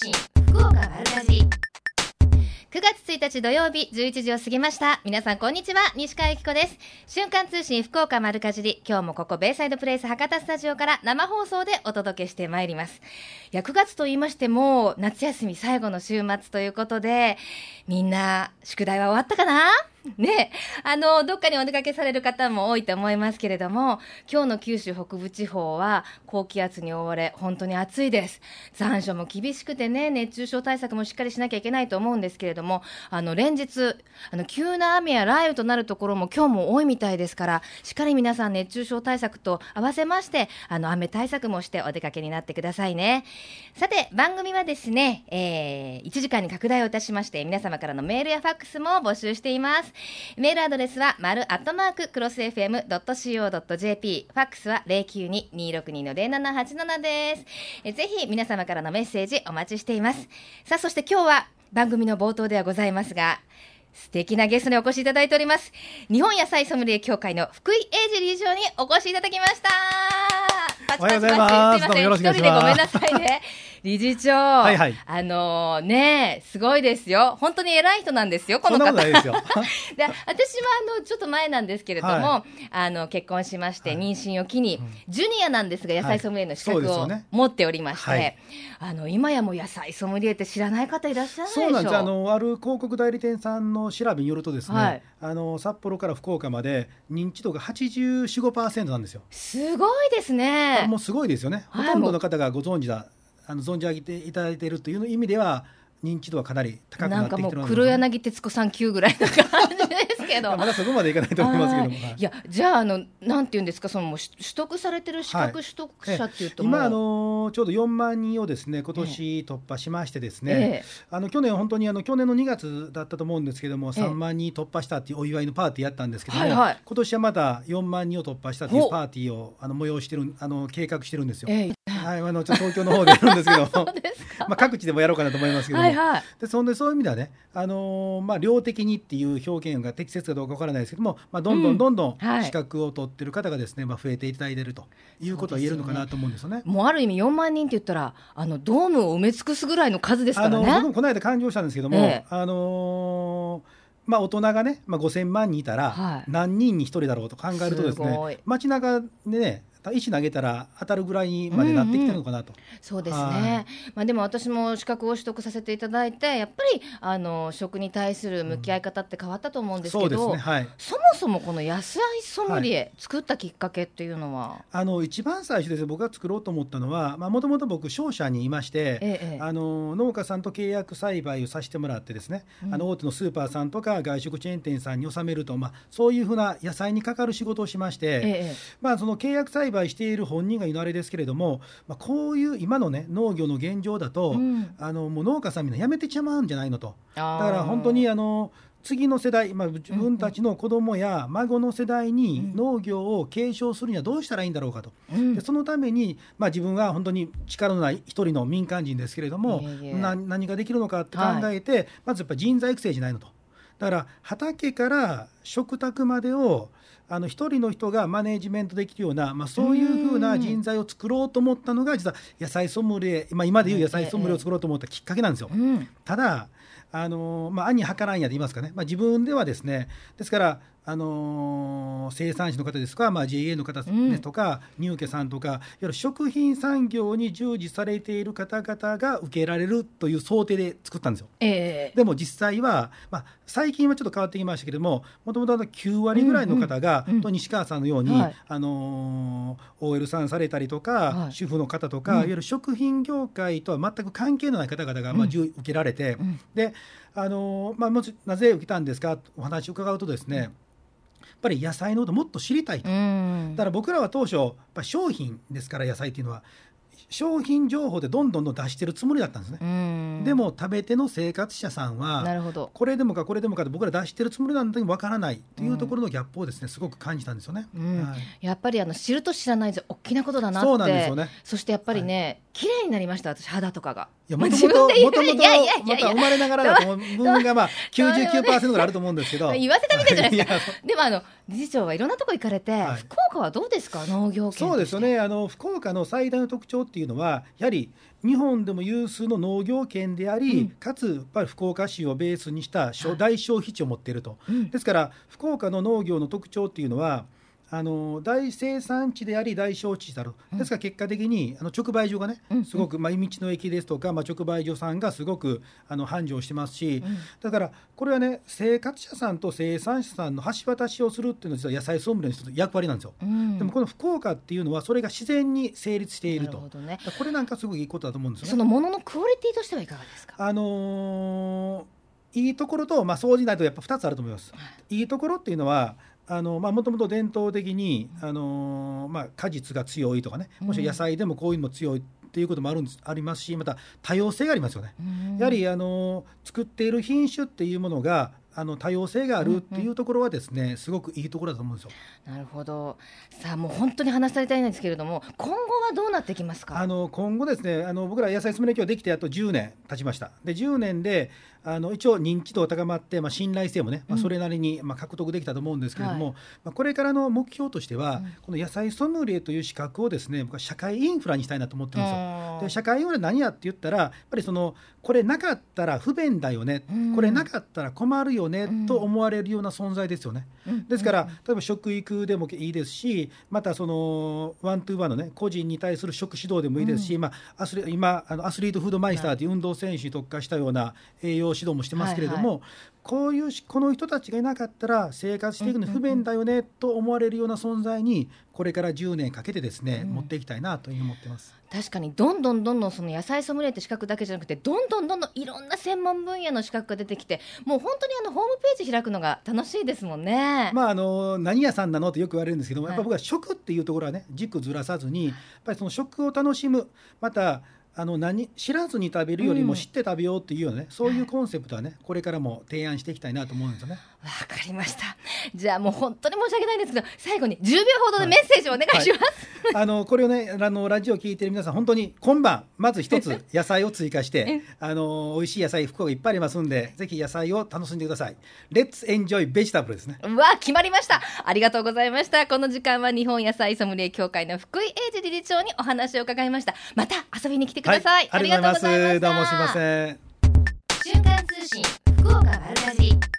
信福岡丸かじ9月1日土曜日11時を過ぎました。皆さんこんにちは西川由紀子です。瞬間通信福岡丸かじり。今日もここベイサイドプレイス博多スタジオから生放送でお届けしてまいります。いや9月と言いましても夏休み最後の週末ということでみんな宿題は終わったかな？ね、あの、どっかにお出かけされる方も多いと思いますけれども、今日の九州北部地方は高気圧に覆われ、本当に暑いです。残暑も厳しくてね、熱中症対策もしっかりしなきゃいけないと思うんですけれども、あの、連日、あの、急な雨や雷雨となるところも今日も多いみたいですから、しっかり皆さん熱中症対策と合わせまして、あの、雨対策もしてお出かけになってくださいね。さて、番組はですね、えー、1時間に拡大をいたしまして、皆様からのメールやファックスも募集しています。メールアドレスは、丸アットマーククロス FM.co.jp。ファックスは092-262-0787です。えぜひ皆様からのメッセージお待ちしています。さあ、そして今日は番組の冒頭ではございますが、素敵なゲストにお越しいただいております。日本野菜ソムリエ協会の福井英二理事長にお越しいただきました。パチパチパチ。すいません。一人でごめんなさいね。理事長、はいはい、あのー、ねすごいですよ。本当に偉い人なんですよ、この方。で私はあの、ちょっと前なんですけれども、はい、あの、結婚しまして、妊娠を機に、ジュニアなんですが、野菜ソムリエの資格を持っておりまして、ね、あの、今やも野菜ソムリエって知らない方いらっしゃるでしょそうなんです。あの、ある広告代理店さんの調べによるとですね、あの、札幌から福岡まで認知度が84、5%なんですよ。すごいですね。もうすごいですよね。ほとんどの方がご存知だあの存じ上げていただいているという意味では認知度はかなり高くなってきてるなんかもう黒柳徹子さん級ぐらいの感じですけど。まだそこまでいかないと思いますけども、はい、いやじゃああのなんていうんですか？その取得されてる資格取得者っていうと、はい、今あのちょうど4万人をですね今年突破しましてですね、ええ、あの去年本当にあの去年の2月だったと思うんですけども、え、3万人突破したっていうお祝いのパーティーやったんですけども、はいはい、今年はまだ4万人を突破したっていうパーティーをあの催してるあの計画してるんですよ。はい、あの東京の方でやるんですけど まあ各地でもやろうかなと思いますけども、はいはい、でそんでそういう意味ではね、あのー、まあ量的にっていう表現が適切かどうかわからないですけども、まあどんどんどんどん資格を取ってる方がですね、まあ増えていただいているということは言えるのかなと思うんですよね。うもうある意味4万人って言ったらあのドームを埋め尽くすぐらいの数ですからね。あの僕もこの間感情したんですけども、ええ、あのーまあ、大人がね、まあ、5000万人いたら何人に1人だろうと考えるとですね、はい、街中でね石投げたら当たるぐらいにまでなってきてるのかなと。うんうん、そうですね。まあでも私も資格を取得させていただいてやっぱりあの食に対する向き合い方って変わったと思うんですけど、うんね。はい、そもそもこの野菜ソムリエ、はい、作ったきっかけっていうのは？あの一番最初です。僕が作ろうと思ったのはもともと僕商社にいまして、ええ、あの農家さんと契約栽培をさせてもらってですね、うん、あの大手のスーパーさんとか外食チェーン店さんに納めると、まあ、そういうふうな野菜にかかる仕事をしまして、え、まあ、その契約栽培している本人が言うのあれですけれども、まあ、こういう今のね農業の現状だと、うん、あのもう農家さんみんなやめてちまうんじゃないのと。だから本当にあの次の世代、まあ、自分たちの子供や孫の世代に農業を継承するにはどうしたらいいんだろうかと、うん、でそのために、まあ、自分は本当に力のない一人の民間人ですけれども、な何ができるのかって考えて、はい、まずやっぱ人材育成じゃないのと。だから畑から食卓までをあの一人の人がマネジメントできるような、まあ、そういうふうな人材を作ろうと思ったのが実は野菜ソムリエ、まあ、今でいう野菜ソムリエを作ろうと思ったきっかけなんですよ。ただあのまあ、兄はからんやで言いますかね、まあ、自分ではですねですからあのー、生産者の方ですとか、まあ、JA の方ですとか、うん、乳家さんとかいわゆる食品産業に従事されている方々が受けられるという想定で作ったんですよ。えー、でも実際は、まあ、最近はちょっと変わってきましたけれどももともと9割ぐらいの方が、うんうん、と西川さんのように、はい、あのー、OL さんされたりとか、はい、主婦の方とか、うん、いわゆる食品業界とは全く関係のない方々が、まあ、受けられて、であのー、まあ、もなぜ受けたんですかお話を伺うとですね、ぱり野菜のこともっと知りたいと、だから僕らは当初やっぱ商品ですから野菜っていうのは商品情報でどんどんどん出してるつもりだったんですね。でも食べての生活者さんはこれでもかこれでもかって僕ら出してるつもりなんだけどわからないというところのギャップをですねすごく感じたんですよね。うん。はい、やっぱりあの知ると知らないじゃ大きなことだなって。そうなんですよね。そしてやっぱりね、はい、綺麗になりました私肌とかが。いやもともともともとまた生まれながらだと部分がまあ99%ぐらいあると思うんですけど。言わせたみたいじゃないですか。でもあの理事長はいろんなとこ行かれて、はい、福岡はどうですか？農業そうですよね。あの福岡の最大の特徴っっていうのはやはり日本でも有数の農業圏であり、うん、かつやっぱり福岡市をベースにした大消費地を持っていると、ですから福岡の農業の特徴っていうのはあの大生産地であり大消費地である、ですから結果的にあの直売所がね、すごく、まあ、道の駅ですとか、まあ、直売所さんがすごくあの繁盛してますし、だからこれはね生活者さんと生産者さんの橋渡しをするっていうのは実は野菜ソムリエの一つ役割なんですよ、でもこの福岡っていうのはそれが自然に成立していると、ね、これなんかすごくいいことだと思うんですよね。そのもののクオリティとしてはいかがですか？あのー、いいところと、まあ、掃除ないとやっぱ2つあると思います。いいところっていうのはもともと伝統的に、あのまあ、果実が強いとかねもし野菜でもこういうのも強いっていうこともあるんですありますしまた多様性がありますよね。やはりあの作っている品種っていうものがあの多様性があるっていうところはですね、うんうん、すごくいいところだと思うんですよ。なるほど。さあもう本当に話されたいんですけれども、今後はどうなってきますか？あの今後ですね、あの僕ら野菜ソムリエ今日できてあと10年経ちました。で10年であの一応認知度高まって、まあ信頼性もね、まあそれなりにまあ獲得できたと思うんですけれども、うんはい、まあこれからの目標としては、うん、この野菜ソムリエという資格をですね、僕は社会インフラにしたいなと思ってるんですよ。で社会インフラ何やって言ったら、やっぱりそのこれなかったら不便だよね、うん、これなかったら困るよね、と思われるような存在ですよね。ですから、例えば食育でもいいですし、またその one to one のね個人に対する食指導でもいいですし、うん、まあアスリ今あのアスリートフードマイスターという運動選手に特化したような栄養指導もしてますけれども、はいはい、こういうこの人たちがいなかったら生活していくの不便だよねと思われるような存在にこれから10年かけてですね、うん、持っていきたいなというふうに思ってます。確かにどんどんどんどんその野菜ソムリエって資格だけじゃなくてどんどんどんどんいろんな専門分野の資格が出てきてもう本当にあのホームページ開くのが楽しいですもんね。まああの何屋さんなのってよく言われるんですけども、やっぱ僕は食っていうところはね軸ずらさずにやっぱりその食を楽しむまたあの何知らずに食べるよりも知って食べようっていうようなね、うん、そういうコンセプトはねこれからも提案していきたいなと思うんですよね。わかりました。じゃあもう本当に申し訳ないんですけど最後に10秒ほどでメッセージをお願いします。はいはい、あのこれをねあのラジオ聞いてる皆さん本当に今晩まず一つ野菜を追加してあの美味しい野菜福岡いっぱいありますんでぜひ野菜を楽しんでください。レッツエンジョイベジタブルですね。うわ決まりました。ありがとうございました。この時間は日本野菜ソムリエ協会の福井英二理事長にお話を伺いました。また遊びに来てください。はい、ありがとうございます。どうもすみません。瞬間通信福岡丸かじり。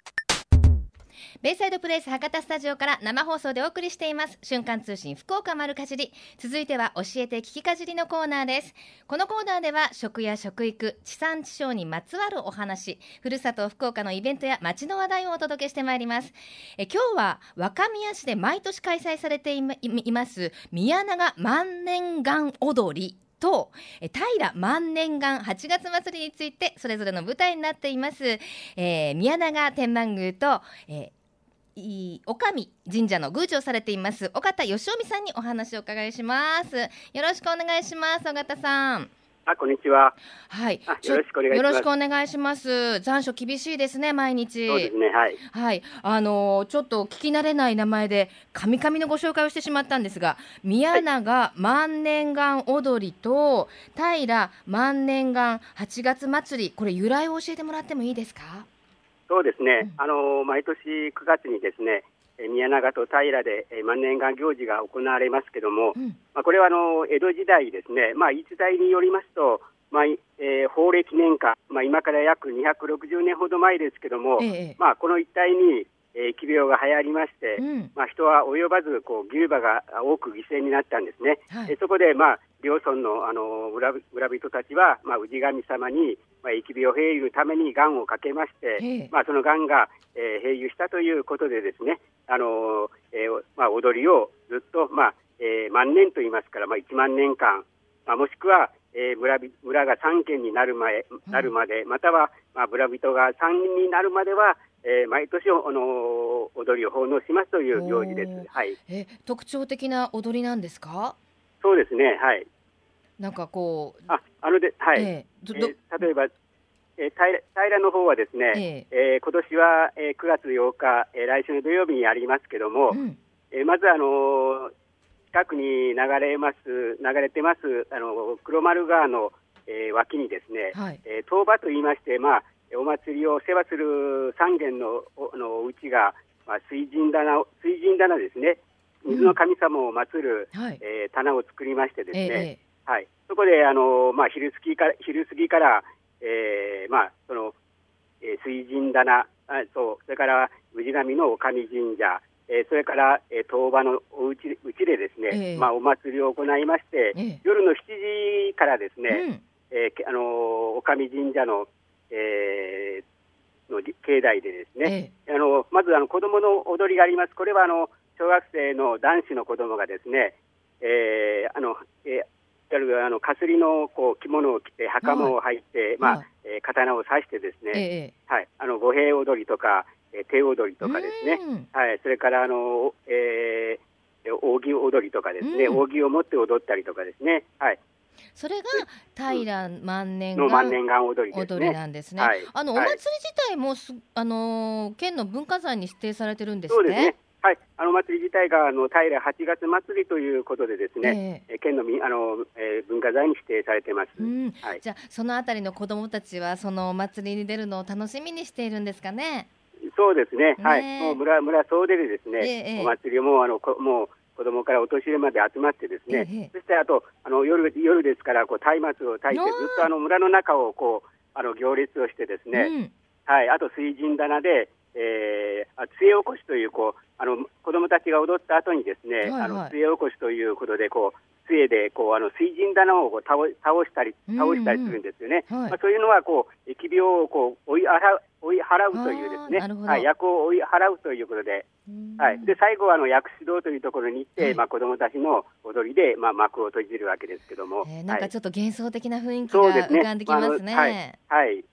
ベイサイドプレイス博多スタジオから生放送でお送りしています。瞬間通信福岡丸かじり。続いては教えて聞きかじりのコーナーです。このコーナーでは食や食育地産地消にまつわるお話ふるさと福岡のイベントや街の話題をお届けしてまいります。え今日は若宮市で毎年開催されています宮永万年岩踊りと平万年岩8月祭りについてそれぞれの舞台になっています、えー、宮永天満宮と、えーおかみ神社の宮司をされています尾形義臣さんにお話を伺いします。よろしくお願いします尾形さん。あこんにちは。はい。よろしくお願いします。よろしくお願いします。残暑厳しいですね毎日。そうですねはい。はい。あのー、ちょっと聞き慣れない名前で神々のご紹介をしてしまったんですが宮永万年岩踊りと平万年岩8月祭りこれ由来を教えてもらってもいいですか？そうですね、あの毎年9月にですね宮永と平で万年岩行事が行われますけども、うん、まあ、これはあの江戸時代ですね、まあ、言い伝えによりますと、まあえー、法暦年間、まあ、今から約260年ほど前ですけども、ええ、まあ、この一帯に、えー、疫病が流行りまして、うん、まあ、人は及ばずこう牛馬が多く犠牲になったんですね。はい、えそこで、まあ、両村のあの村村人たちは、まあ、氏神様に、まあ、疫病を平癒ためにがんをかけまして、まあ、そのがんが、えー、平癒したということでですね、あのえーまあ、踊りをずっと、まあえー、万年と言いますから、まあ、1万年間、まあ、もしくは、えー、村村が3県になる前なるまで、または、まあ、村人が3人になるまでは、えー、毎年あの踊りを奉納しますという行事です。はい、え特徴的な踊りなんですか？そうですね、はい。なんかこう。あ、あので、はい。えー、えー、例えば、えー、平平の方はですね、えー、えー、今年は、えー、9月8日、えー、来週の土曜日にありますけども、うん、えー、まずあのー、近くに流れます流れてますあの黒丸川の、えー、脇にですね、はい、えー、東場といいまして、まあお祭りを世話する三軒のおのうちが、まあ、水神棚水神棚ですね、水の神様を祀る、うんはい、えー、棚を作りましてですね、えはい、そこであの、まあ、昼過ぎから昼過ぎから、えーまあそのえー、水神棚あそうそれから氏神の女将神社、えー、それから、えー、当場のおうちうちでですね、えー、まあ、お祭りを行いまして、えー、夜の7時からですね、うん、えー、あの女将神社の、えー、の境内でですね、えー、あのまずあの子供の踊りがあります。これはあの小学生の男子の子供がですね、えー、あの、えーあのかすりのこう着物を着て袴を履いて、はい、まあ、えー、刀を刺してですね、えー、はい、あの五平踊りとか、えー、手踊りとかですね、はい、それからあの、えー、扇踊りとかですね、扇を持って踊ったりとかですね、はい。それが平万年万年岩踊り、踊りなんですね。あのお祭り自体もす、あの県の文化財に指定されてるんですそうですね。はい、あの祭り自体があの平八月祭りということでですね、えー、県のあの、えー、文化財に指定されてます。はい、じゃあそのあたりの子どもたちはそのお祭りに出るのを楽しみにしているんですかね？そうですね。ねはい、もう村村総出でですね、えー、お祭りもあのこもう子供からお年寄りまで集まってですね、えそしてあとあの夜夜ですからこう松明を焚いてずっとあの村の中をこうあの行列をしてですね、うん、はい、あと水神棚で、えー、杖起こしというこうあの子どもたちが踊った後にですね、はいはい、あの杖起こしということでこう杖でこうあの水神棚をこう倒倒したり倒したりするんですよね。うんうんはい、まあ、そういうのはこう疫病をこう追い払う追い払うというですね、はい、役を追い払うということで、はい、で最後はあの薬師堂というところに行って、はい、まあ子どもたちの踊りでまあ幕を閉じるわけですけども、えー、なんかちょっと幻想的な雰囲気が浮かんできますね。はい、はい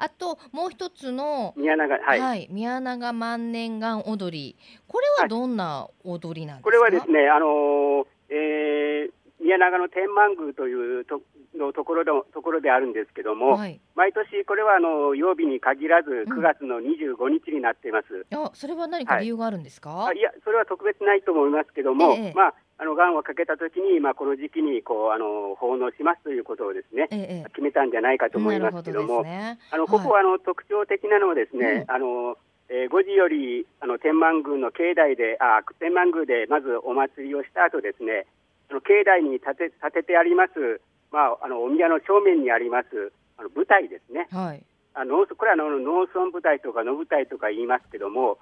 あともう一つの宮永、はい、はい、宮永万年岩踊り、これはどんな踊りなんですか、これはですね、あのえー、宮永の天満宮というとのところでところであるんですけども、はい、毎年これはあの曜日に限らず9月の25日になっています。うん、あそれは何か理由があるんですか、はい、いやそれは特別ないと思いますけども、ええ、まああのがんをかけたときに、まあ、この時期にこうあの奉納しますということをですね、ええ、決めたんじゃないかと思いますけども、どね、あのここはあの、特徴的なのはですね、うん、あのえー、5時よりあの天満宮の境内であ天満宮でまずお祭りをした後ですねあの境内に建て建ててあります、まあ、あのお宮の正面にありますあの舞台ですね、はい、あのこれはあの農村舞台とか野舞台とか言いますけども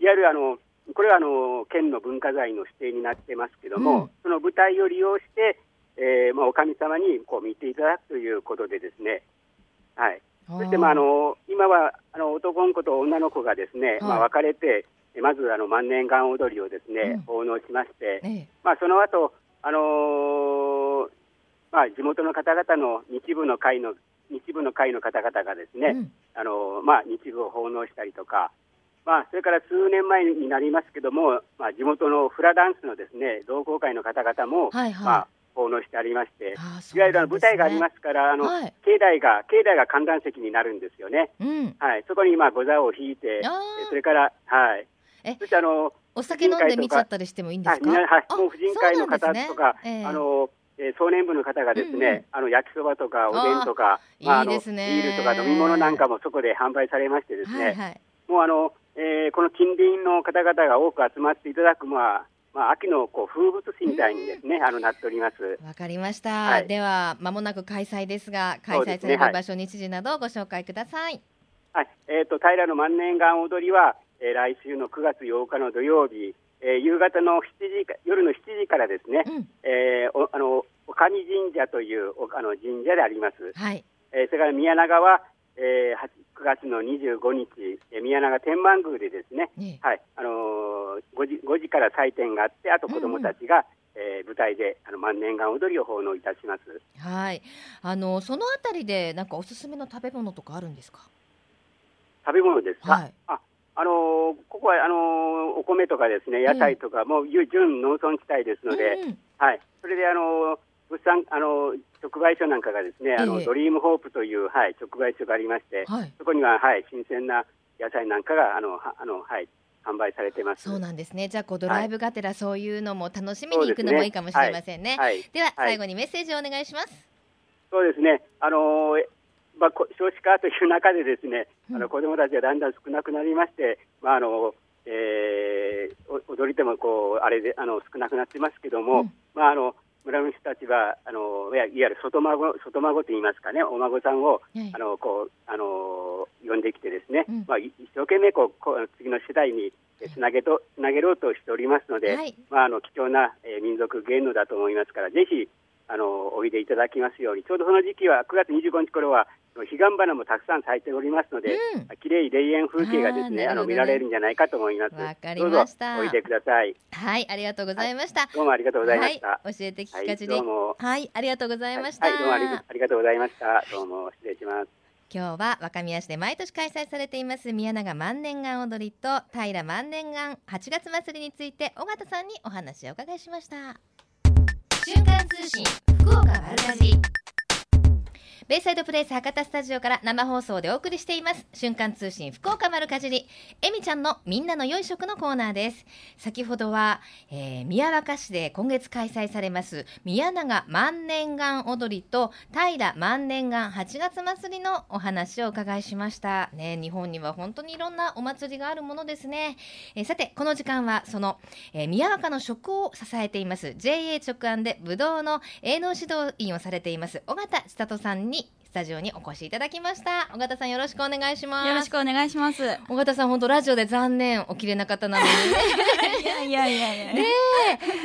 いわゆるあのこれはあの県の文化財の指定になってますけども、うん、その舞台を利用して、えーまあ、お神様にこう見ていただくということでですね、はい、そして、まあ、あの今はあの男の子と女の子がですね、はい、まあ、別れて、まずあの万年岩踊りをですね、奉納しまして、ええ、まあ、その後あのー、まあ地元の方々の日部の会の日部の会の方々がですね、うん、あのまあ、日部を奉納したりとか、まあ、それから数年前になりますけども、まあ、地元のフラダンスのですね同好会の方々も、はいはい、まあ、奉納してありまして、いわゆる舞台がありますから、あの、はい、境内が境内が観覧席になるんですよね。うん、はい、そこにまあご座を引いて、それからはい、そしてあのお酒飲んで見ちゃったりしてもいいんですか？はい、もう婦人会の方とか、ね。えー、あの。えー、総年部の方がですね、うんうん、あの焼きそばとかおでんとか、まあ、あのビールとか飲み物なんかもそこで販売されましてですね、はいはい、もうあのえー、この近隣の方々が多く集まっていただく、まあまあ、秋のこう風物詩みたいにですね、あのなっております。わかりました。はい、では、まもなく開催ですが、開催される場所、ねはい、日時などをご紹介ください。はい、えっ、ー、と、平の万年岩踊りは、えー、来週の9月8日の土曜日、えー、夕方の7時夜の7時からですね、うん、えー、おあのお上神社というおあの神社であります。はい。えー、それから宮永は、えー、9月の25日、え宮永天満宮でですね、ねはいあのー、5, 時5時から祭典があって、あと子どもたちが、うんうん、えー、舞台であの万年岩踊りを奉納いたします。はい、あのそのあたりでなんかおすすめの食べ物とかあるんですか？食べ物ですか？はい、ああのー、ここはあのー、お米とかですね、野菜とか、もう準農村地帯ですので、うん、はい、それであのー物産あの直売所なんかがですね、あの、ドリームホープという、はい、直売所がありまして、はい、そこには、はい、新鮮な野菜なんかがあのあの、はい、販売されてます。そうなんですね。じゃあこうドライブがてらそういうのも楽しみに行くのもいいかもしれませんね。でね。はい、では、最後にメッセージをお願いします。そうですね。あのまあ、少子化という中でですね、うん、あの子どもたちがだんだん少なくなりまして、まああのえー、踊り手もこうあれであの少なくなってますけども、うん、まああの村の人たちはあのいわゆる外孫外孫といいますかねお孫さんを、はい、あのこうあの呼んできてですね、うん、まあ、一生懸命こうこう次の世代につなげとつなげろうとしておりますので、はい、まあ、あの貴重な、えー、民族芸能だと思いますからぜひあのおいでいただきますようにちょうどその時期は9月25日頃は彼岸花もたくさん咲いておりますので、うん、綺麗霊園風景がですねあの見られるんじゃないかと思います。わかりました。おいでください。はい、ありがとうございました。どうもありがとうございました。はい、教えて聞かじり、はい、はい、ありがとうございました。はい、どうもありがとうございました。どうも失礼します。今日は若宮市で毎年開催されています宮永万年岩踊りと平万年岩8月祭りについて尾形さんにお話をお伺いしました瞬間通信福岡丸かじベイサイドプレイス博多スタジオから生放送でお送りしています。瞬間通信福岡丸かじり。えみちゃんのみんなの良い食のコーナーです。先ほどは、えー、宮若市で今月開催されます宮永万年岩踊りと平万年岩8月祭りのお話をお伺いしました。ね日本には本当にいろんなお祭りがあるものですね、えー、さてこの時間はその、えー、宮若の食を支えています JA 直案でぶどうの営農指導員をされています尾形千里さんにスタジオにお越しいただきました。尾形さんよろしくお願いします。よろしくお願いします。尾形さん本当ラジオで残念おきれな方なのに いやいやいやいやね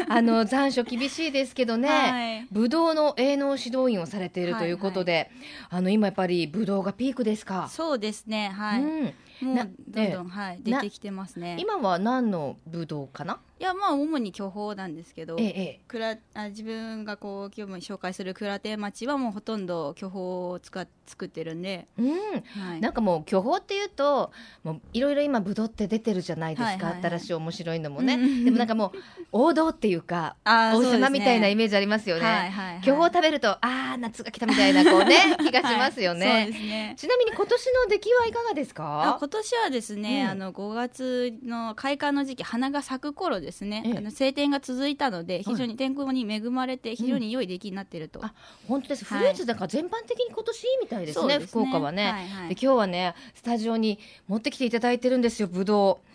あの残暑厳しいですけどね、はい、ブドウの営農指導員をされているということで、はいはい、あの今やっぱりブドウがピークですか？そうですね。はい、うん、もうどんどん、はい、出てきてますね。今は何のブドウかな？いやまあ主に巨峰なんですけど、ええ、くらあ自分がこう今日も紹介する倉手町はもうほとんど巨峰を使っ作ってるんで、うん。はい、なんかもう巨峰っていうともういろいろ今ブドウって出てるじゃないですか、新しい面白いのもね、でもなんかもう王道っていうか 王様みたいなイメージありますよね、はいはいはい、巨峰食べるとああ夏が来たみたいなこうね 気がしますよね。はいね、ちなみに今年の出来はいかがですか？今年はですね、うん、あの5月の開花の時期花が咲く頃ですね、あの晴天が続いたので非常に天候に恵まれて非常に良い出来になっていると、うん、あ本当です、フルーツだから全般的に今年いいみたいですね、ね福岡はね、はいはい、で今日はねスタジオに持ってきていただいてるんですよぶどう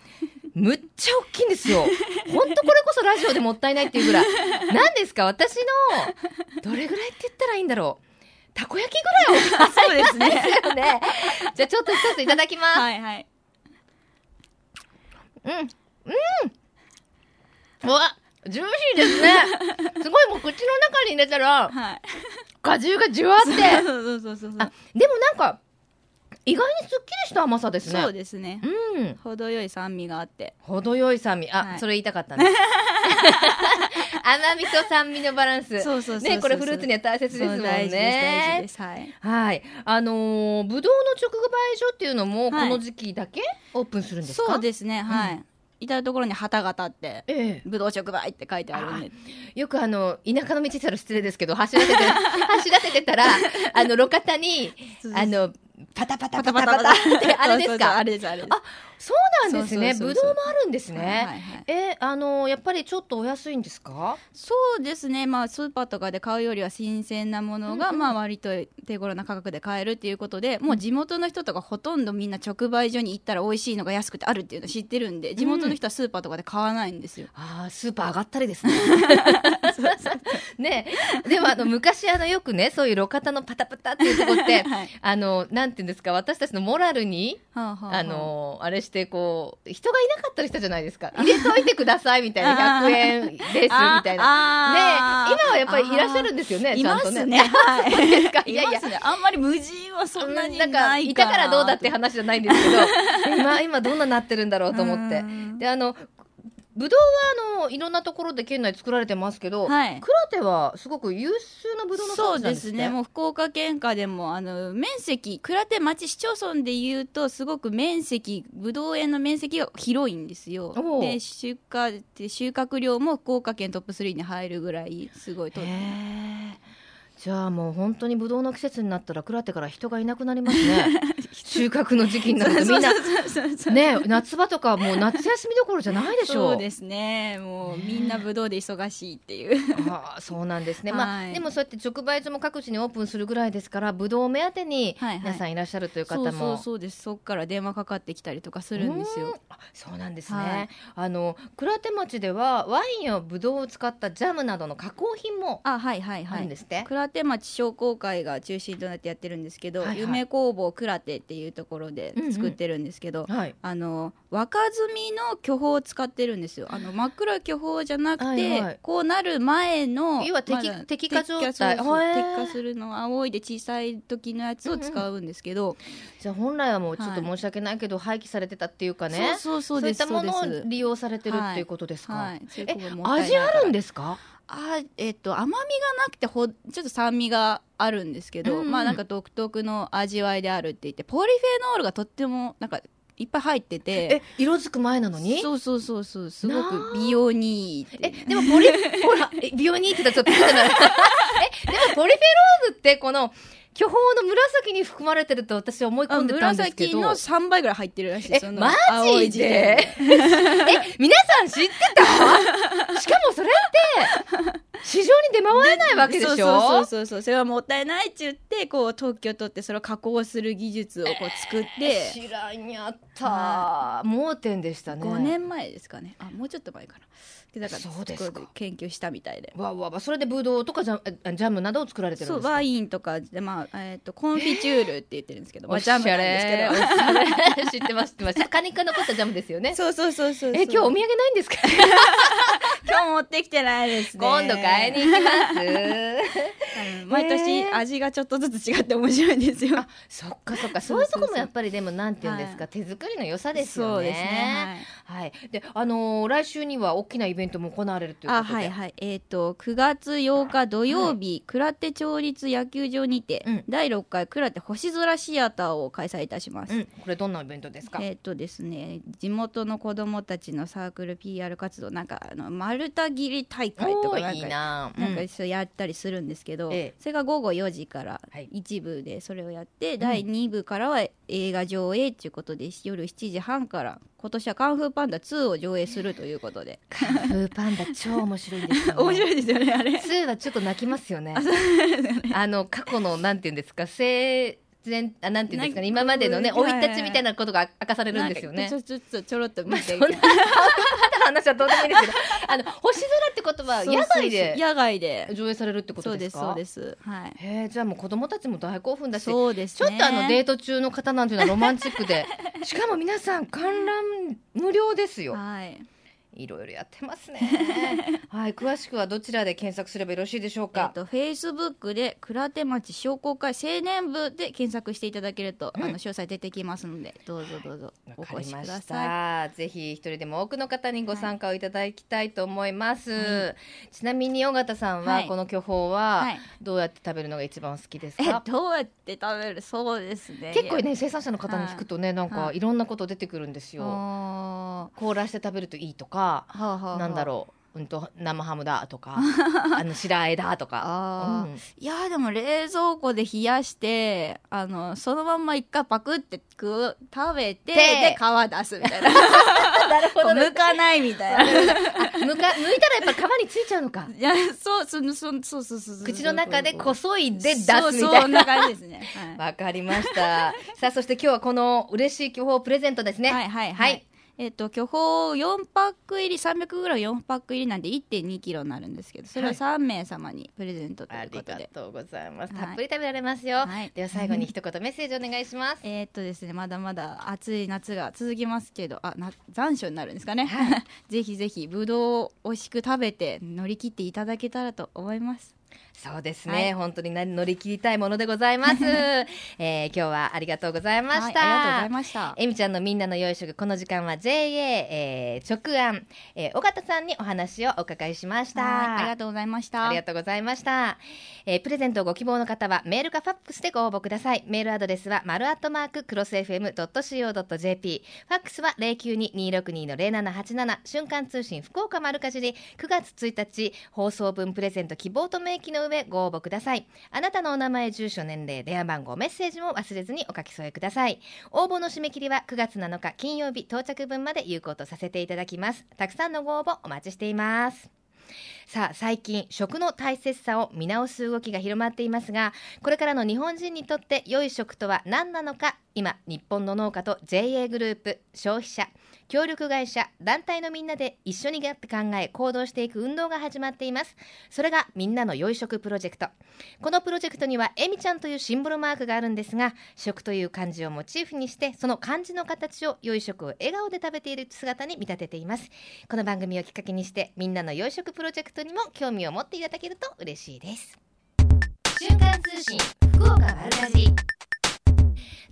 むっちゃ大きいんですよ。本当これこそラジオでもったいないっていうぐらい。何ですか？私の、どれぐらいって言ったらいいんだろう。たこ焼きぐらい大きそうですね。ですよね。じゃあちょっと一ついただきます。はいはい。うん。うんうわジューシーですね。すごいもう口の中に入れたら、はい、果汁がじゅわって。そうそうそうそうあ、でもなんか、意外にすっきりした甘さですね。そうですね。うん。程よい酸味があって。程よい酸味。あ、はい、それ言いたかったね。甘みと酸味のバランス。そうそうね、これフルーツには大切ですもんね。大事です。はい。はい。あのー、ぶどうの直売所っていうのも、この時期だけオープンするんですか、そうですね。はい。うん至る所に旗が立って、ええ、ぶどう直売って書いてあるんで。よくあの田舎の道ったら失礼ですけど走らせて 走らせてたらあの路肩にあのパタパタパタパタってあれですか？あれですあれです。あそうなんですね。ぶどうもあるんですね、はいはい、えあのやっぱりちょっとお安いんですか？そうですね。まあスーパーとかで買うよりは新鮮なものが、うんうん、まあ割と手頃な価格で買えるっていうことでもう地元の人とかほとんどみんな直売所に行ったら美味しいのが安くてあるっていうの知ってるんで地元の人はスーパーとかで買わないんですよ、うん、ああスーパー上がったりですね。ねでもあの昔あのよくねそういう路肩のパタパタっていうところって、はい、あのなんていうんですか私たちのモラルに、はあはあ、あ。のあれしてこう人がいなかったりしたじゃないですか。入れといてくださいみたいな 100円ですみたいな。ね今はやっぱりいらっしゃるんですよねちゃんとね。ね。はい、いやいや、あんまり無人はそんなにないかいたからどうだって話じゃないんですけど 今今どんななってるんだろうと思って。であのぶどうはあのいろんなところで県内作られてますけど、はい、倉手はすごく優秀なぶどうのそうですね。もう福岡県下でもあの面積倉手町市町村でいうとすごく面積ぶどう園の面積が広いんですよ。で出荷で収穫量も福岡県トップ3に入るぐらいすごいとじゃあもう本当にブドウの季節になったら蔵手から人がいなくなりますね。収穫の時期になるとみんな。ね夏場とかもう夏休みどころじゃないでしょう。そうですね。もうみんなブドウで忙しいっていう。ああそうなんですね、まあでもそうやって直売所も各地にオープンするぐらいですからブドウ目当てに皆さんいらっしゃるという方も、はいはい、そうそうです。そこから電話かかってきたりとかするんですよ。そうなんですね、はい、あの倉手町ではワインやブドウを使ったジャムなどの加工品もあはいはいはい。んですって倉手町商工会が中心となってやってるんですけど、はいはい、夢工房倉手っていうところで作ってるんですけど、うんうんはい、あの若摘の巨峰を使ってるんですよ。あの真っ黒い巨峰じゃなくて、はいはい、こうなる前の要は摘,、ま、摘果状態。摘果するの青いで小さい時のやつを使うんですけど、うんうん、じゃあ本来はもうちょっと申し訳ないけど、はい、廃棄されてたっていうかね。そうそうそういったものを利用されてるっていうことですか、はい。味あるんですか？あえっと甘みがなくてほちょっと酸味があるんですけど、うんうん、まあなんか独特の味わいであるって言ってポリフェノールがとってもなんかいっぱい入っててえ色づく前なのに？そうそうそうそうすごく美容にいいえでもポリほら美容にいいって言ったらちょっと えでもポリフェロールってこの巨峰の紫に含まれてると私は思い込んでたんですけど。紫の3倍ぐらい入ってるらしいですマジで？え皆さん知ってた？しかもそれって市場に出回らないわけでしょ？そうそうそうそう。それはもったいないって言ってこう特許取ってそれを加工する技術をこう作って、えー、知らんやった盲点でしたね。5年前ですかね。あもうちょっと前かなでだからそうですか。研究したみたいで。わわわそれでブドウとかジャジャムなどを作られてるんですか？ワインとかでまあえっ、ー、とコンフィチュールって言ってるんですけど、まあ、ジャムなんですけど。知ってます知ってます。果肉が残ったジャムですよね。そうそうそうそう。え今日お土産ないんですか？今日持ってきてないですね。今度買いに行きます。毎年味がちょっとずつ違って面白いんですよ。そっかそっか。そういうとこもやっぱりでもなんて言うんですか、はい、手作りの良さですよね。そうですねはい、はい、であのー、来週には大きなイベントも行われるということで。はいはい。えっ、ー、と9月8日土曜日、倉手町立野球場にて、うん、第6回倉手星空シアターを開催いたします、うん、これどんなイベントですか？えっ、ー、とですね地元の子どもたちのサークル PR 活動なんかあの丸太切り大会とかなんかいいな,、うん、なんか一緒やったりするんですけど、ええ、それが午後4時から一部でそれをやって、はい、第2部からは映画上映ということで夜7時半から。今年はカンフーパンダ2を上映するということで。カンフーパンダ超面白いですよね。面白いですよねあれ。2はちょっと泣きますよね。あの過去のなんていうんですか性然あなんていうんですかね今までのね生い立ちみたいなことが明かされるんですよね。ちょちょちょちょろっと見て、まあ、そんな話はどうでもいいですけど。あの 星空ってことは野外で野外で。上映されるってことですか？そうですそうです。はい。へじゃあもう子供たちも大興奮だしそうです、ね、ちょっとあのデート中の方なんていうのはロマンチックで。しかも皆さん観覧無料ですよ。はいいろいろやってますね。はい、詳しくはどちらで検索すればよろしいでしょうか？えっと、フェイスブックで倉手町商工会青年部で検索していただけると、うん、あの詳細出てきますので、どうぞどうぞお越しください。ぜひ一人でも多くの方にご参加をいただきたいと思います。はい、ちなみに尾形さんは、この巨峰はどうやって食べるのが一番好きですか？どうやって食べる、そうですね。結構ね生産者の方に聞くとね、なんかいろんなこと出てくるんですよ。凍らして食べるといいとか。はあはあなんだろう。うんと生ハムだとか あの白あえだとか、うん、いやでも冷蔵庫で冷やしてあのそのまんま一回パクって食食べてで皮出すみたいな。なるほど、ね、剥かないみたいな。剥か剥いたらやっぱ皮についちゃうのか。いやそうそそそうそうそう口の中でこそいで出すみたいな。そんな感じですね。わ、はい、かりました。さあそして今日はこの嬉しい巨峰プレゼントですね。はいはいはい、はいえっ、ー、と巨峰4パック入り 300g4 パック入りなんで1 2キロになるんですけどそれを3名様にプレゼントということで、はい、ありがとうございます、たっぷり食べられますよ、はい、では最後に 一言メッセージお願いします。えっとですねまだまだ暑い夏が続きますけどあな残暑になるんですかね、ぜひぜひぶどうを美味しく食べて乗り切っていただけたらと思いますそうですね、はい、本当に乗り切りたいものでございます、えー、今日はありがとうございました、はい、ありがとうございました。えみちゃんのみんなの洋食この時間は JA、えー、直案、えー、尾形さんにお話をお伺いしました。ありがとうございました。ありがとうございました、えー、プレゼントをご希望の方はメールかファックスでご応募ください。メールアドレスは丸アットマーククロス FM.co.jp ファックスは092-262-0787瞬間通信福岡丸かじり。9月1日放送分プレゼント希望と明記の上ご応募ください。あなたのお名前住所年齢電話番号メッセージも忘れずにお書き添えください。応募の締め切りは9月7日金曜日到着分まで有効とさせていただきます。たくさんのご応募お待ちしています。さあ最近食の大切さを見直す動きが広まっていますがこれからの日本人にとって良い食とは何なのか。今日本の農家と JA グループ消費者協力会社団体のみんなで一緒にやって考え行動していく運動が始まっています。それがみんなの良い食プロジェクト。このプロジェクトにはえみちゃんというシンボルマークがあるんですが食という漢字をモチーフにしてその漢字の形を良い食を笑顔で食べている姿に見立てています。この番組をきっかけにしてみんなの良い食プロジェクトにも興味を持っていただけると嬉しいです。瞬間通信福岡丸かじ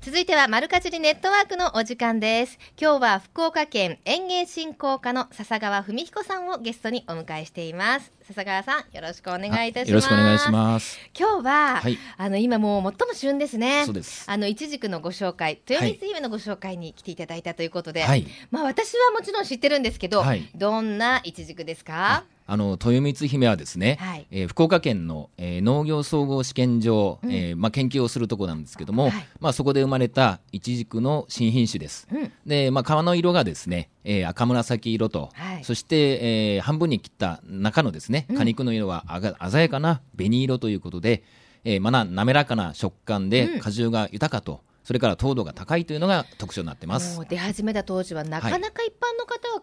続いては丸かじりネットワークのお時間です。今日は福岡県園芸振興課の笹川文彦さんをゲストにお迎えしています。笹川さんよろしくお願いいたします。よろしくお願いします。今日は、はい、あの今もう最も旬ですね。そうです。あの一軸のご紹介豊光姫のご紹介に来ていただいたということで、はい、まあ私はもちろん知ってるんですけど、はい、どんな一軸ですか？あの豊光姫はですね、はい、えー、福岡県の、えー、農業総合試験場、うん、えー、まあ、研究をするところなんですけども、はい、まあ、そこで生まれたイチジクの新品種です。うん、で、まあ、皮の色がですね、えー、赤紫色と、はい、そして、えー、半分に切った中のですね果肉の色は鮮やかな紅色ということで、えー、まあ、滑らかな食感で果汁が豊かと。それから糖度が高いというのが特徴になってます。出始めた当時はなかなか一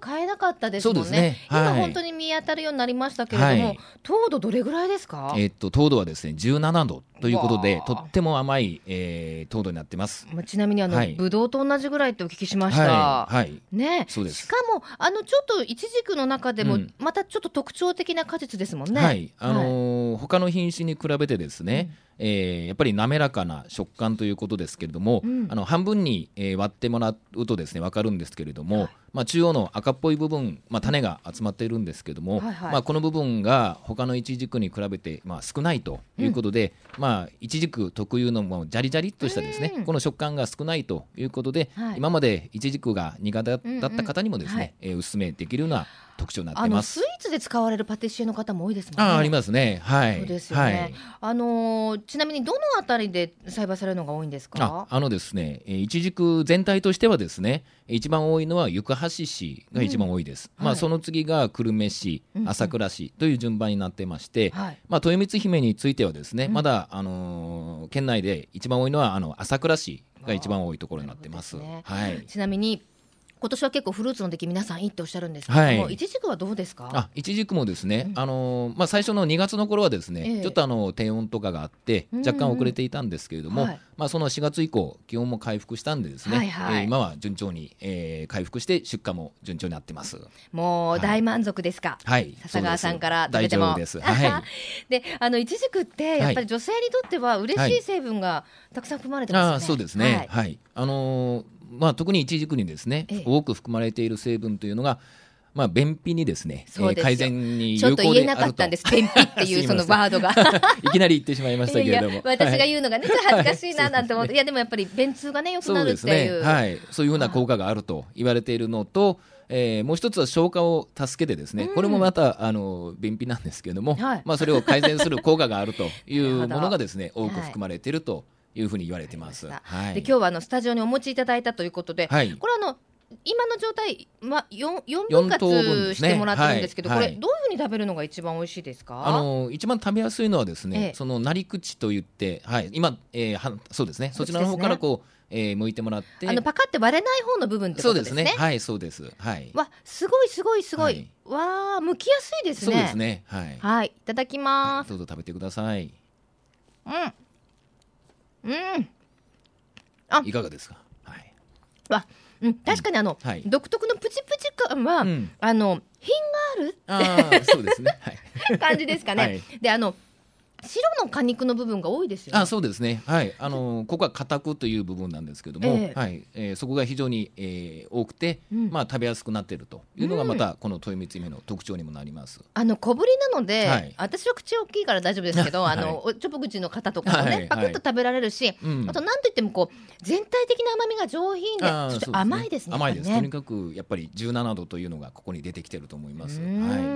買えなかったですもんね。はい、ねはい、今本当に見当たるようになりましたけれども、はい、糖度どれぐらいですか？えー、っと糖度はですね17度ということでとっても甘い、えー、糖度になってます。まあちなみにあの、はい、ブドウと同じぐらいってお聞きしました。はい。はい、ね。そうです。しかもあのちょっとイチジクの中でも、またちょっと特徴的な果実ですもんね。はい。あのー、他の品種に比べてですね。うんえー、やっぱり滑らかな食感ということですけれども、うん、あの半分に、えー、割ってもらうとですね分かるんですけれども、はい、まあ、中央の赤っぽい部分、まあ、種が集まっているんですけれども、はいはい、まあ、この部分が他のイチジクに比べて、まあ、少ないということで、うん、まあ、イチジク特有のもうジャリジャリっとしたですね、うん、この食感が少ないということで、はい、今までイチジクが苦手だった方にもですね、うんうんはい、えー、お勧めできるような特徴になってます。スイーツで使われるパティシエの方も多いですもんね。あありますね。はい。そうですよね、はい、あのちなみにどのあたりで栽培されるのが多いんですか？あのですねいちじく全体としてはですね一番多いのは行橋市が一番多いです、うん、まあ、その次が久留米市、朝倉市という順番になってまして、まあ、豊光姫についてはですね、うん、まだ、あのー、県内で一番多いのはあの朝倉市が一番多いところになってます。すね、はい、ちなみに今年は結構フルーツの出来皆さんいいっておっしゃるんですけども、はい、いちじくはどうですか？あいちじくもですね、うん、あのまあ、最初の2月の頃はですね、ええ、ちょっとあの低温とかがあって若干遅れていたんですけれども、うんうん、まあ、その4月以降気温も回復したんでですね、はいはい、えー、今は順調に、えー、回復して出荷も順調になってます。もう大満足ですか、はい、笹川さんから食べても。です、はい、であのいちじくってやっぱり女性にとっては嬉しい成分がたくさん含まれてますよね、はい、あそうですね。はい、あのーまあ、特にいちじくにですね、多く含まれている成分というのが、まあ、便秘にですね、えー、改善に有効であると。ちょっと言えなかったんです。便秘っていうその ワードが。いきなり言ってしまいましたけれども。いや私が言うのがね、恥ずかしいななんて思って、いや、でもやっぱり便通がね、良くなるっていう。ね、はい。そういうふうな効果があると言われているのと、えー、もう一つは消化を助けてですね、うん、これもまたあの便秘なんですけれども、はい、まあそれを改善する効果があるというものがですね多く含まれているというふうに言われてます。はい、で今日はあのスタジオにお持ちいただいたということで、はい、これあの今の状態、ま、4, 4分割してもらってるんですけど、ねはい、これ、どういうふうに食べるのが一番美味しいですか？あの一番食べやすいのはですね、ええ、そのなり口といって、はい、今、えー、はそうですねそちらの方からこう、えー、剥いてもらってあのパカって割れない方の部分ってことですね。そうですねはいそうです。はい。わすごいすごいすごい。はい、わあ剥きやすいですね。そうですね。はい。はいいただきます、はい、どうぞ食べてください。うんうん。あ。いかがですか？はい。わ。うん、確かにあの、うん。はい、独特のプチプチ感は、うん、あの品があるあそうですね、はい、感じですかね。はい、であの白の果肉の部分が多いですよ、ね、あそうですね。はい。あのここは硬くという部分なんですけども、えー、はい。えー、そこが非常に、えー、多くて、うん、まあ食べやすくなっているというのがまたこの豊光姫の特徴にもなります、あの小ぶりなので、はい、私は口大きいから大丈夫ですけど、あのおちょぼ口の方とかもね、はい、パクッと食べられるし、はい、あとなんといってもこう全体的な甘みが上品でちょっと甘いですね、ね、甘いです、とにかくやっぱり17度というのがここに出てきてると思います。はい。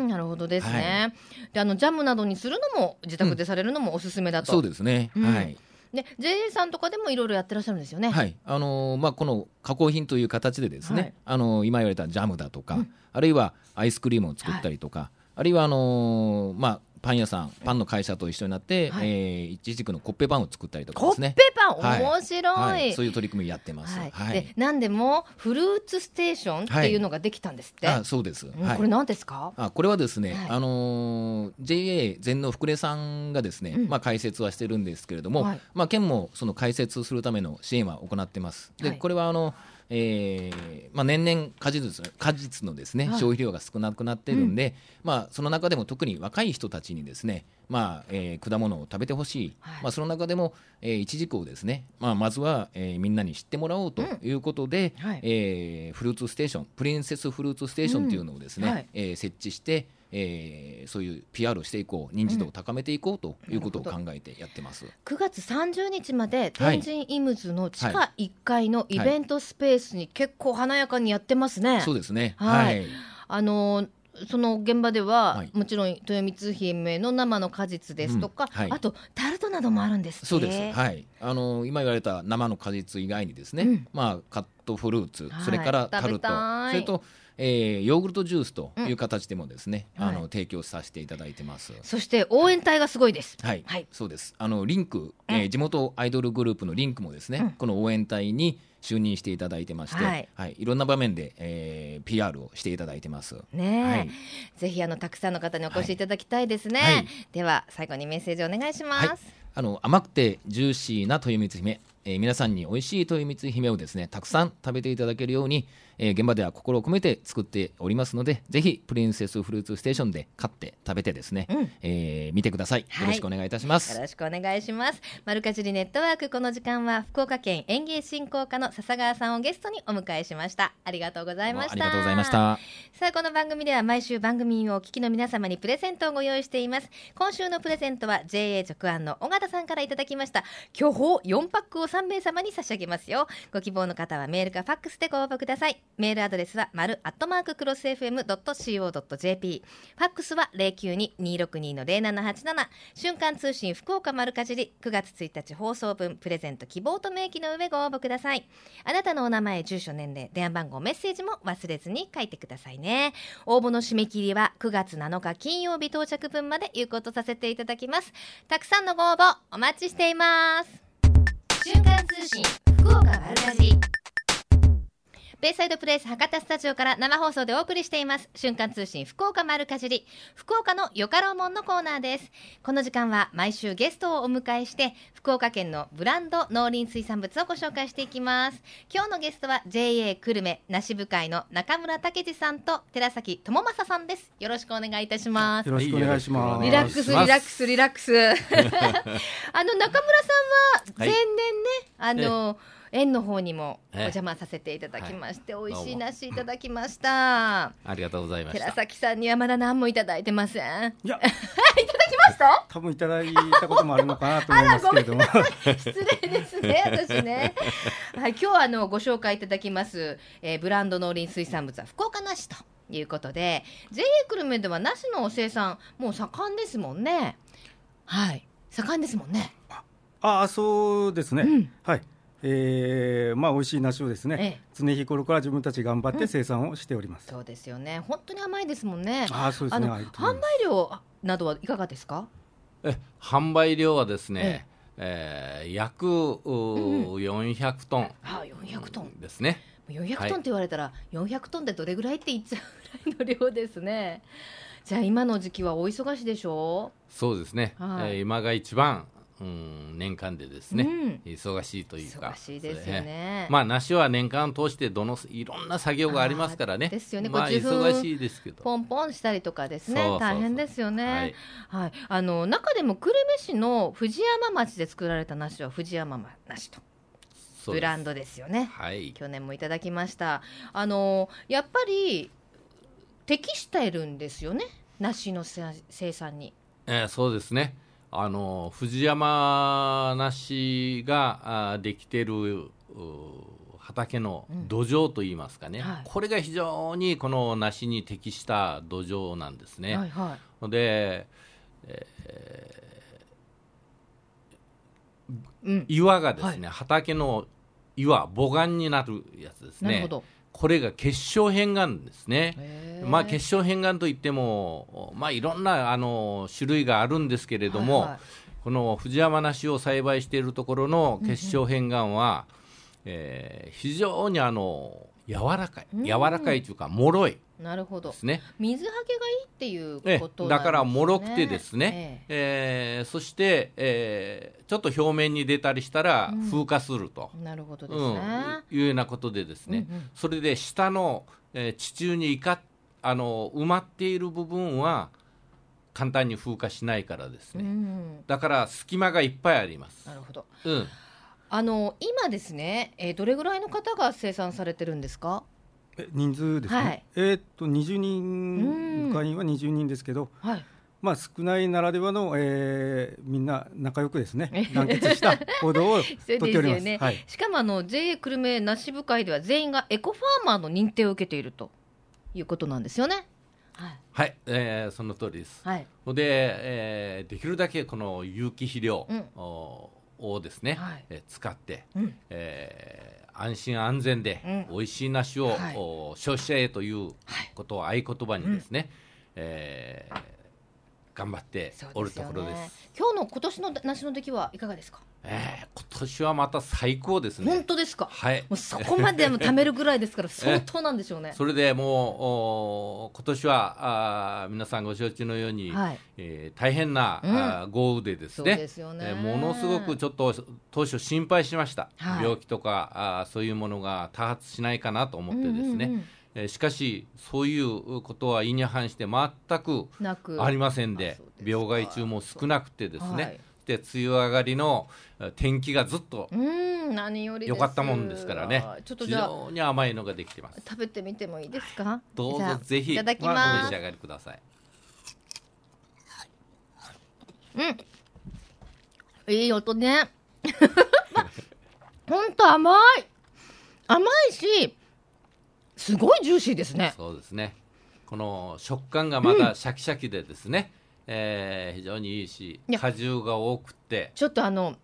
なるほどですね、であのジャムなどにするのも自宅でされれるのもおすすめだと。そうですね、うん、はい。で JA さんとかでもいろいろやってらっしゃるんですよね。はい。あのー、まあ、この加工品という形でですね、はい、あのー、今言われたジャムだとか、うん、あるいはアイスクリームを作ったりとか、はい、あるいはあのー、まあ、パン屋さんパンの会社と一緒になって、はい、えー、いちじくのコッペパンを作ったりとかですね。コッペパン、面白い、はい、そういう取り組みやってます、はい。で何でもフルーツステーションっていうのができたんですって、あそうです、はい、これ何ですか？あこれはですね、あのー、JA 全農福礼さんがですね、うん、まあ解説はしてるんですけれども、まあ県もその解説するための支援は行ってます。で、これはあのえーまあ、年々果実果実のですね、はい、消費量が少なくなっているんで、うん、まあ、その中でも特に若い人たちにですね、まあえー、果物を食べてほしい、はい、まあ、その中でも、えー、いちじくをですね、まあ、まずは、えー、みんなに知ってもらおうということで、うんはい、えー、フルーツステーションプリンセスフルーツステーションというのをですね、うん。はい、えー、設置してえー、そういう PR をしていこう認知度を高めていこうということを考えてやってます、うん、9月30日まで天神イムズの地下1階のイベントスペースに結構華やかにやってますね。はい。はい、そうですね、はい、あのその現場では、はい、もちろん豊光姫の生の果実ですとか、うん。はい、あとタルトなどもあるんですそうです、はい、あの今言われた生の果実以外にですね、うん、まあ、カットフルーツ、それからタルト。それとえー、ヨーグルトジュースという形でもですね、うん、あの、はい、提供させていただいてます。そして応援隊がすごいです、はい、はい、そうです。あのリンク、えー、地元アイドルグループのリンクもですね、うん、この応援隊に就任していただいてまして、はい、はい、いろんな場面で、えー、PR をしていただいてます。ね、はい、ぜひあのたくさんの方にお越しいただきたいですね。はい、では最後にメッセージお願いします。あの甘くてジューシーな豊光姫、えー、皆さんに美味しい豊光姫をですねたくさん食べていただけるように、えー、現場では心を込めて作っておりますのでぜひプリンセスフルーツステーションで買って食べてですね、うん、えー、見てください、よろしくお願いいたします。よろしくお願いします。マルカジリネットワークこの時間は福岡県園芸振興課の笹川さんをゲストにお迎えしました。ありがとうございました。ありがとうございました。さあこの番組では毎週番組をお聞きの皆様にプレゼントをご用意しています。今週のプレゼントは JA 直案の尾形さんからいただきました。巨峰4パックを3名様に差し上げますよ。ご希望の方はメールかファックスでご応募くださいメールアドレスは丸アットマーククロス FM.co.jp ファックスは092-262-0787瞬間通信福岡丸かじり9月1日放送分プレゼント希望と明記の上ご応募ください。あなたのお名前住所年齢電話番号メッセージも忘れずに書いてくださいね。応募の締め切りは9月7日金曜日到着分まで有効とさせていただきます。たくさんのご応募お待ちしています。瞬間通信福岡丸かじり。ベイサイドプレイス博多スタジオから生放送でお送りしています。瞬間通信福岡丸かじり。福岡のよかろうもんのコーナーです。この時間は毎週ゲストをお迎えして福岡県のブランド農林水産物をご紹介していきます。今日のゲストは JA 久留米梨部会の中村武司さんと寺崎智正さんです。よろしくお願いいたします。よろしくお願いします。リラックスリラックスリラックス。あの中村さんは前年ね、はい、あの、え園の方にもお邪魔させていただきまして、はい、美味しい梨いただきました、ありがとうございま寺崎さんにはまだ何もいただいてません。いや。いただきました？多分いただいたこともあるのかなと思いますけれども。失礼ですね私ね。はい今日あのご紹介いただきます、えー、ブランド農林水産物は福岡梨ということで JA 久留米では梨の生産もう盛んですもんね。はい。盛んですもんね。ああそうですね、うん、はいえー、まあ美味しい梨をですね、ええ、常日頃から自分たち頑張って生産をしております、うん、そうですよね。本当に甘いですもんね。あそうですね。販売量などはいかがですか？え販売量はですね、ええ。ー、約400トン、あ400トン。ですね。400トンって言われたら、はい、400トンってどれぐらいって言っちゃうぐらいの量ですね。じゃあ今の時期はお忙しいでしょう？そうですね、はい、えー、今が一番うん、年間でですね、うん、忙しいというか忙しいですよね。まあ梨は年間通してどのいろんな作業がありますからね。ですよね、まあ、忙しいですけど。ポンポンしたりとかですね。大変ですよね、はい、はい、あの中でも久留米市の藤山町で作られた梨は藤山梨と。ブランドですよね、はい、去年もいただきました。あのやっぱり適しているんですよね。梨の生産に、えー、そうですねあの藤山梨ができてる畑の土壌といいますかね、うんはい、これが非常にこの梨に適した土壌なんですね。はいはい、で、えー、岩がですね、はい、畑の岩母岩になるやつですねこれが結晶片岩ですね、まあ、結晶片岩といっても、まあ、いろんなあの種類があるんですけれども、はいはい、この藤山梨を栽培しているところの結晶片岩は、うんうん、えー、非常にあの柔らかい。柔らかいというかもろい。なるほど。ですね。水はけがいいっていうこと、ね、だからもろくてですね、ええ。えー、そして、えー、ちょっと表面に出たりしたら風化すると、うん、なるほどですね、うん、いうようなことでですね、うんうん、それで下の、えー、地中にいかあの埋まっている部分は簡単に風化しないからですね、うん、だから隙間がいっぱいあります。なるほど、うん、あの今ですね、えー、どれぐらいの方が生産されてるんですか？え人数ですね、はい、えー、っと20人会員は20人ですけど、はい、まあ、少ないならではの、えー、みんな仲良くですね団結した行動をとっております。ね。はい、しかもあの JA 久留米梨部会では全員がエコファーマーの認定を受けているということなんですよね。はい、はい、えー、その通りです。はい、で、えー、できるだけこの有機肥料、うん、をですね、はい、え使って、うん、えー、安心安全で美味しい梨を、はい、消費者へということを合言葉にですね、はい、えー、頑張っておるところです、ね、今日の今年の梨の出来はいかがですか？えー、今年はまた最高ですね。本当ですか？はい。もうそこまでも貯めるぐらいですから 相当なんでしょうね。それでもう今年はあ皆さんご承知のように、はい、えー、大変な、うん、あ豪雨でですね。ですよね、えー、ものすごくちょっと当初心配しました。はい、病気とかあそういうものが多発しないかなと思ってですね。うんうんうんえしかしそういうことは意に反して全くありませんで病害虫も少なくてですね、はい、で梅雨上がりの天気がずっと良かったもんですからね。ちょっと非常に甘いのができてます。食べてみてもいいですか？どうぞぜひいただきます。お召し上がりください。うん。いい音ね。本当甘い。甘いしすごいジューシーですね。そうですね。この食感がまだシャキシャキでですね、うん、えー、非常にいいし果汁が多くて。ちょっとあの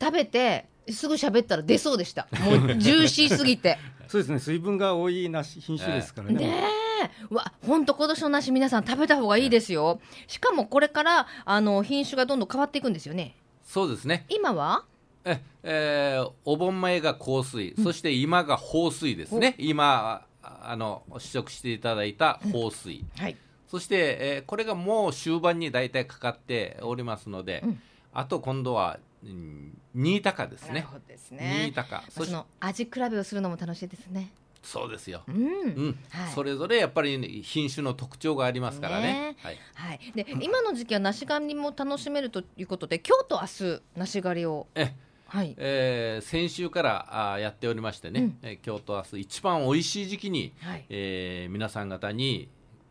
食べてすぐ喋ったら出そうでした。もうジューシーすぎて。そうですね水分が多い梨品種ですからね。ねえ。わ本当今年の梨皆さん食べた方がいいですよ、しかもこれからあの品種がどんどん変わっていくんですよね。そうですね。今は？え、えー、お盆前が香水、うん、そして今が放水ですね。今あの試食していただいた放水、うん、はい、そして、えー、これがもう終盤に大体かかっておりますので、うん、あと今度は、うん、新高ですね。ですね。新高その味比べをするのも楽しいですね。そうですよ、うん。うん。はい、それぞれやっぱり品種の特徴がありますからね。ね。はい、はい、で今の時期は梨狩りも楽しめるということで今日と明日梨狩りを。えはい。えー、先週からあやっておりましてね、うん、えー、今日と明日一番おいしい時期に、はい、えー、皆さん方に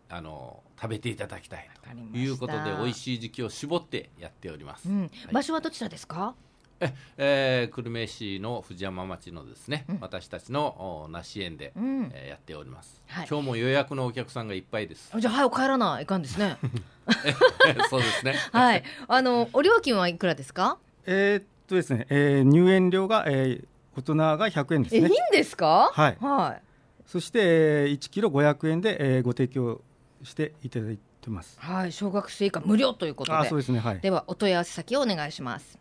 あの食べていただきたいということで美味しい時期を絞ってやっております、うん。はい、場所はどちらですか？ええー、久留米市の藤山町のですね、うん、私たちの梨園で、うん、えー、やっております、はい、今日も予約のお客さんがいっぱいです。じゃあ早く帰らないかんですね。そうですね。はい。あのお料金はいくらですか？えー、とですね、えー、入園料が、えー、大人が100円ですね。いいんですか？はい。はい。そして、えー、1キロ500円で、えー、ご提供していただいてます。はい、小学生以下無料ということで。あ、そうですね。はい。ではお問い合わせ先をお願いします。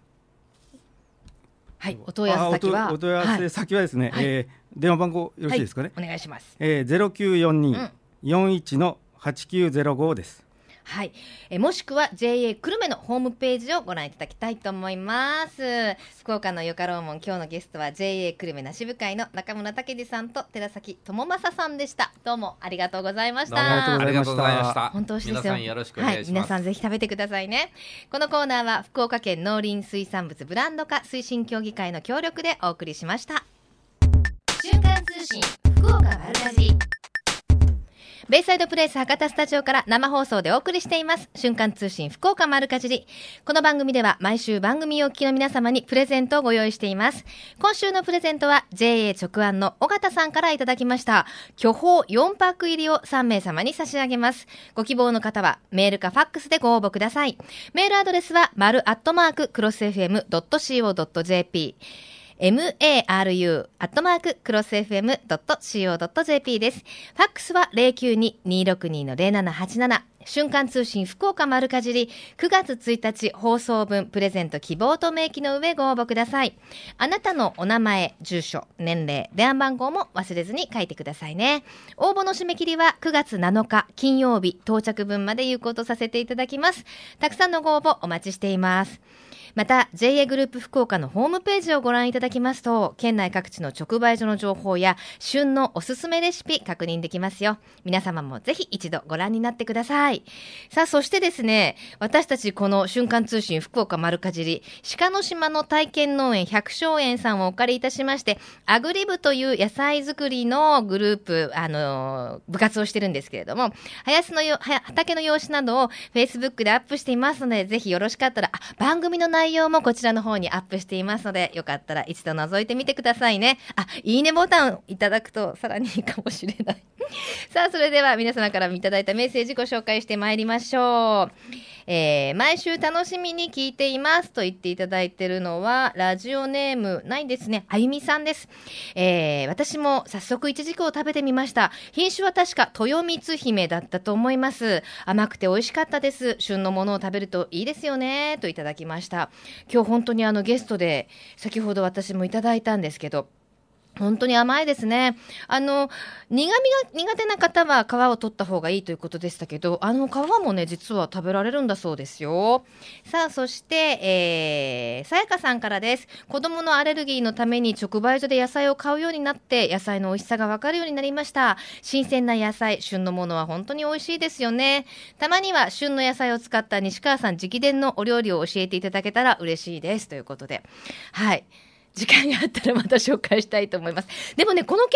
はい、お問い合わせ先はお問い合わせ先はですね、はい、えー、電話番号よろしいですかね？はい、お願いします。えー、ゼロ九四二四一の八九ゼロ五です。はい、えもしくは JA 久留米のホームページをご覧いただきたいと思います。福岡のよかろうもん今日のゲストは JA 久留米梨部会の中村武二さんと寺崎智正さんでした。どうもありがとうございました。ありがとうございました。本当美味しいですよよろしくお願いします、はい、皆さんぜひ食べてくださいね。このコーナーは福岡県農林水産物ブランド化推進協議会の協力でお送りしました。瞬間通信福岡丸かじベイサイドプレイス博多スタジオから生放送でお送りしています。瞬間通信福岡丸かじり。この番組では毎週番組をお聞きの皆様にプレゼントをご用意しています。今週のプレゼントは JA 直案の尾形さんからいただきました。巨峰4パック入りを3名様に差し上げます。ご希望の方はメールかファックスでご応募ください。メールアドレスは丸アットマーククロス FM.co.jp maru アットマーククロス FM.co.jp です。ファックスは092-262-0787瞬間通信福岡丸かじり9月1日放送分プレゼント希望と明記の上ご応募ください。あなたのお名前、住所、年齢、電話番号も忘れずに書いてくださいね。応募の締め切りは9月7日金曜日到着分まで有効とさせていただきます。たくさんのご応募お待ちしています。また JA グループ福岡のホームページをご覧いただきますと県内各地の直売所の情報や旬のおすすめレシピ確認できますよ。皆様もぜひ一度ご覧になってください。さあそしてですね私たちこの瞬間通信福岡丸かじり鹿の島の体験農園百姓園さんをお借りいたしましてアグリ部という野菜作りのグループあの部活をしてるんですけれども林のよ畑の様子などを Facebook でアップしていますのでぜひよろしかったら番組の内容内容もこちらの方にアップしていますので、よかったら一度覗いてみてくださいね。あ、いいねボタンいただくとさらにいいかもしれない。さあ、それでは皆様からいただいたメッセージご紹介してまいりましょう。えー、毎週楽しみに聞いていますと言っていただいているのは、ラジオネームないですね。あゆみさんです。えー、私も早速いちじくを食べてみました。品種は確か豊光姫だったと思います。甘くて美味しかったです。旬のものを食べるといいですよね。といただきました。今日本当にあのゲストで、先ほど私もいただいたんですけど、本当に甘いですね。あの、苦味が苦手な方は皮を取った方がいいということでしたけど、あの皮もね、実は食べられるんだそうですよ。さあ、そして、えー、さやかさんからです。子供のアレルギーのために直売所で野菜を買うようになって、野菜の美味しさがわかるようになりました。新鮮な野菜、旬のものは本当に美味しいですよね。たまには旬の野菜を使った西川さん直伝のお料理を教えていただけたら嬉しいです。ということで。はい。時間があったらまた紹介したいと思います。でもね、この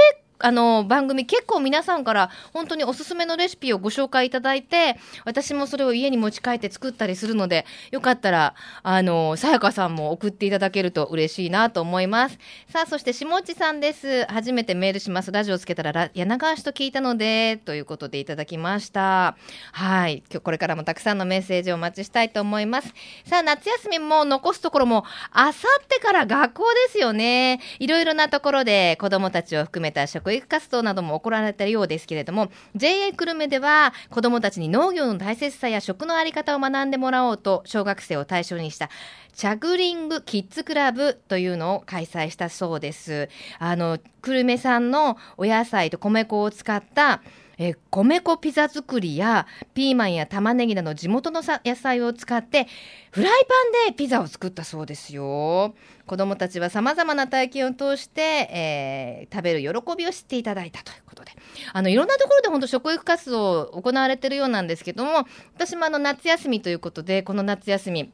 あの番組結構皆さんから本当におすすめのレシピをご紹介いただいて私もそれを家に持ち帰って作ったりするのでよかったらあのさやかさんも送っていただけると嬉しいなと思います。さあそして下地さんです。初めてメールします。ラジオつけたら柳川市と聞いたのでということでいただきました。はい。今日これからもたくさんのメッセージをお待ちしたいと思います。さあ夏休みも残すところもあさってから学校ですよね。いろいろなところで子どもたちを含めた保育活動なども行われたようですけれども JA 久留米では子どもたちに農業の大切さや食の在り方を学んでもらおうと小学生を対象にしたチャグリングキッズクラブというのを開催したそうです。あの久留米産のお野菜と米粉を使ったえ米粉ピザ作りやピーマンや玉ねぎなど地元の野菜を使ってフライパンでピザを作ったそうですよ。子どもたちはさまざまな体験を通して、えー、食べる喜びを知っていただいたということであのいろんなところで本当食育活動を行われてるようなんですけども私もあの夏休みということでこの夏休み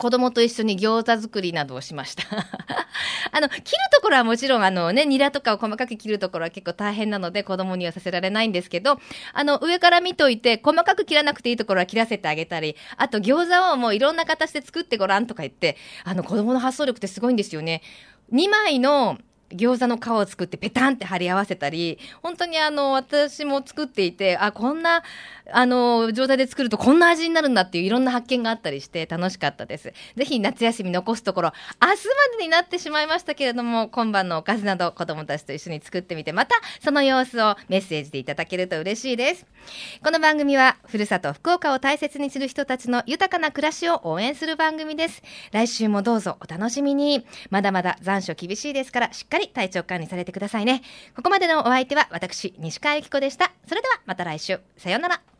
子供と一緒に餃子作りなどをしました あの、切るところはもちろん、あのね、ニラとかを細かく切るところは結構大変なので、子供にはさせられないんですけど、あの、上から見といて、細かく切らなくていいところは切らせてあげたり、あと餃子をもういろんな形で作ってごらんとか言って、あの、子供の発想力ってすごいんですよね。2枚の餃子の皮を作ってペタンって貼り合わせたり、本当にあの、私も作っていて、あ、こんな、あの、状態で作るとこんな味になるんだっていういろんな発見があったりして楽しかったです。ぜひ夏休み残すところ、明日までになってしまいましたけれども、今晩のおかずなど子供たちと一緒に作ってみて、またその様子をメッセージでいただけると嬉しいです。この番組は、ふるさと福岡を大切にする人たちの豊かな暮らしを応援する番組です。来週もどうぞお楽しみに。まだまだ残暑厳しいですから、しっかりり体調管理されてくださいね。ここまでのお相手は私、西川由紀子でした。それではまた来週。さようなら。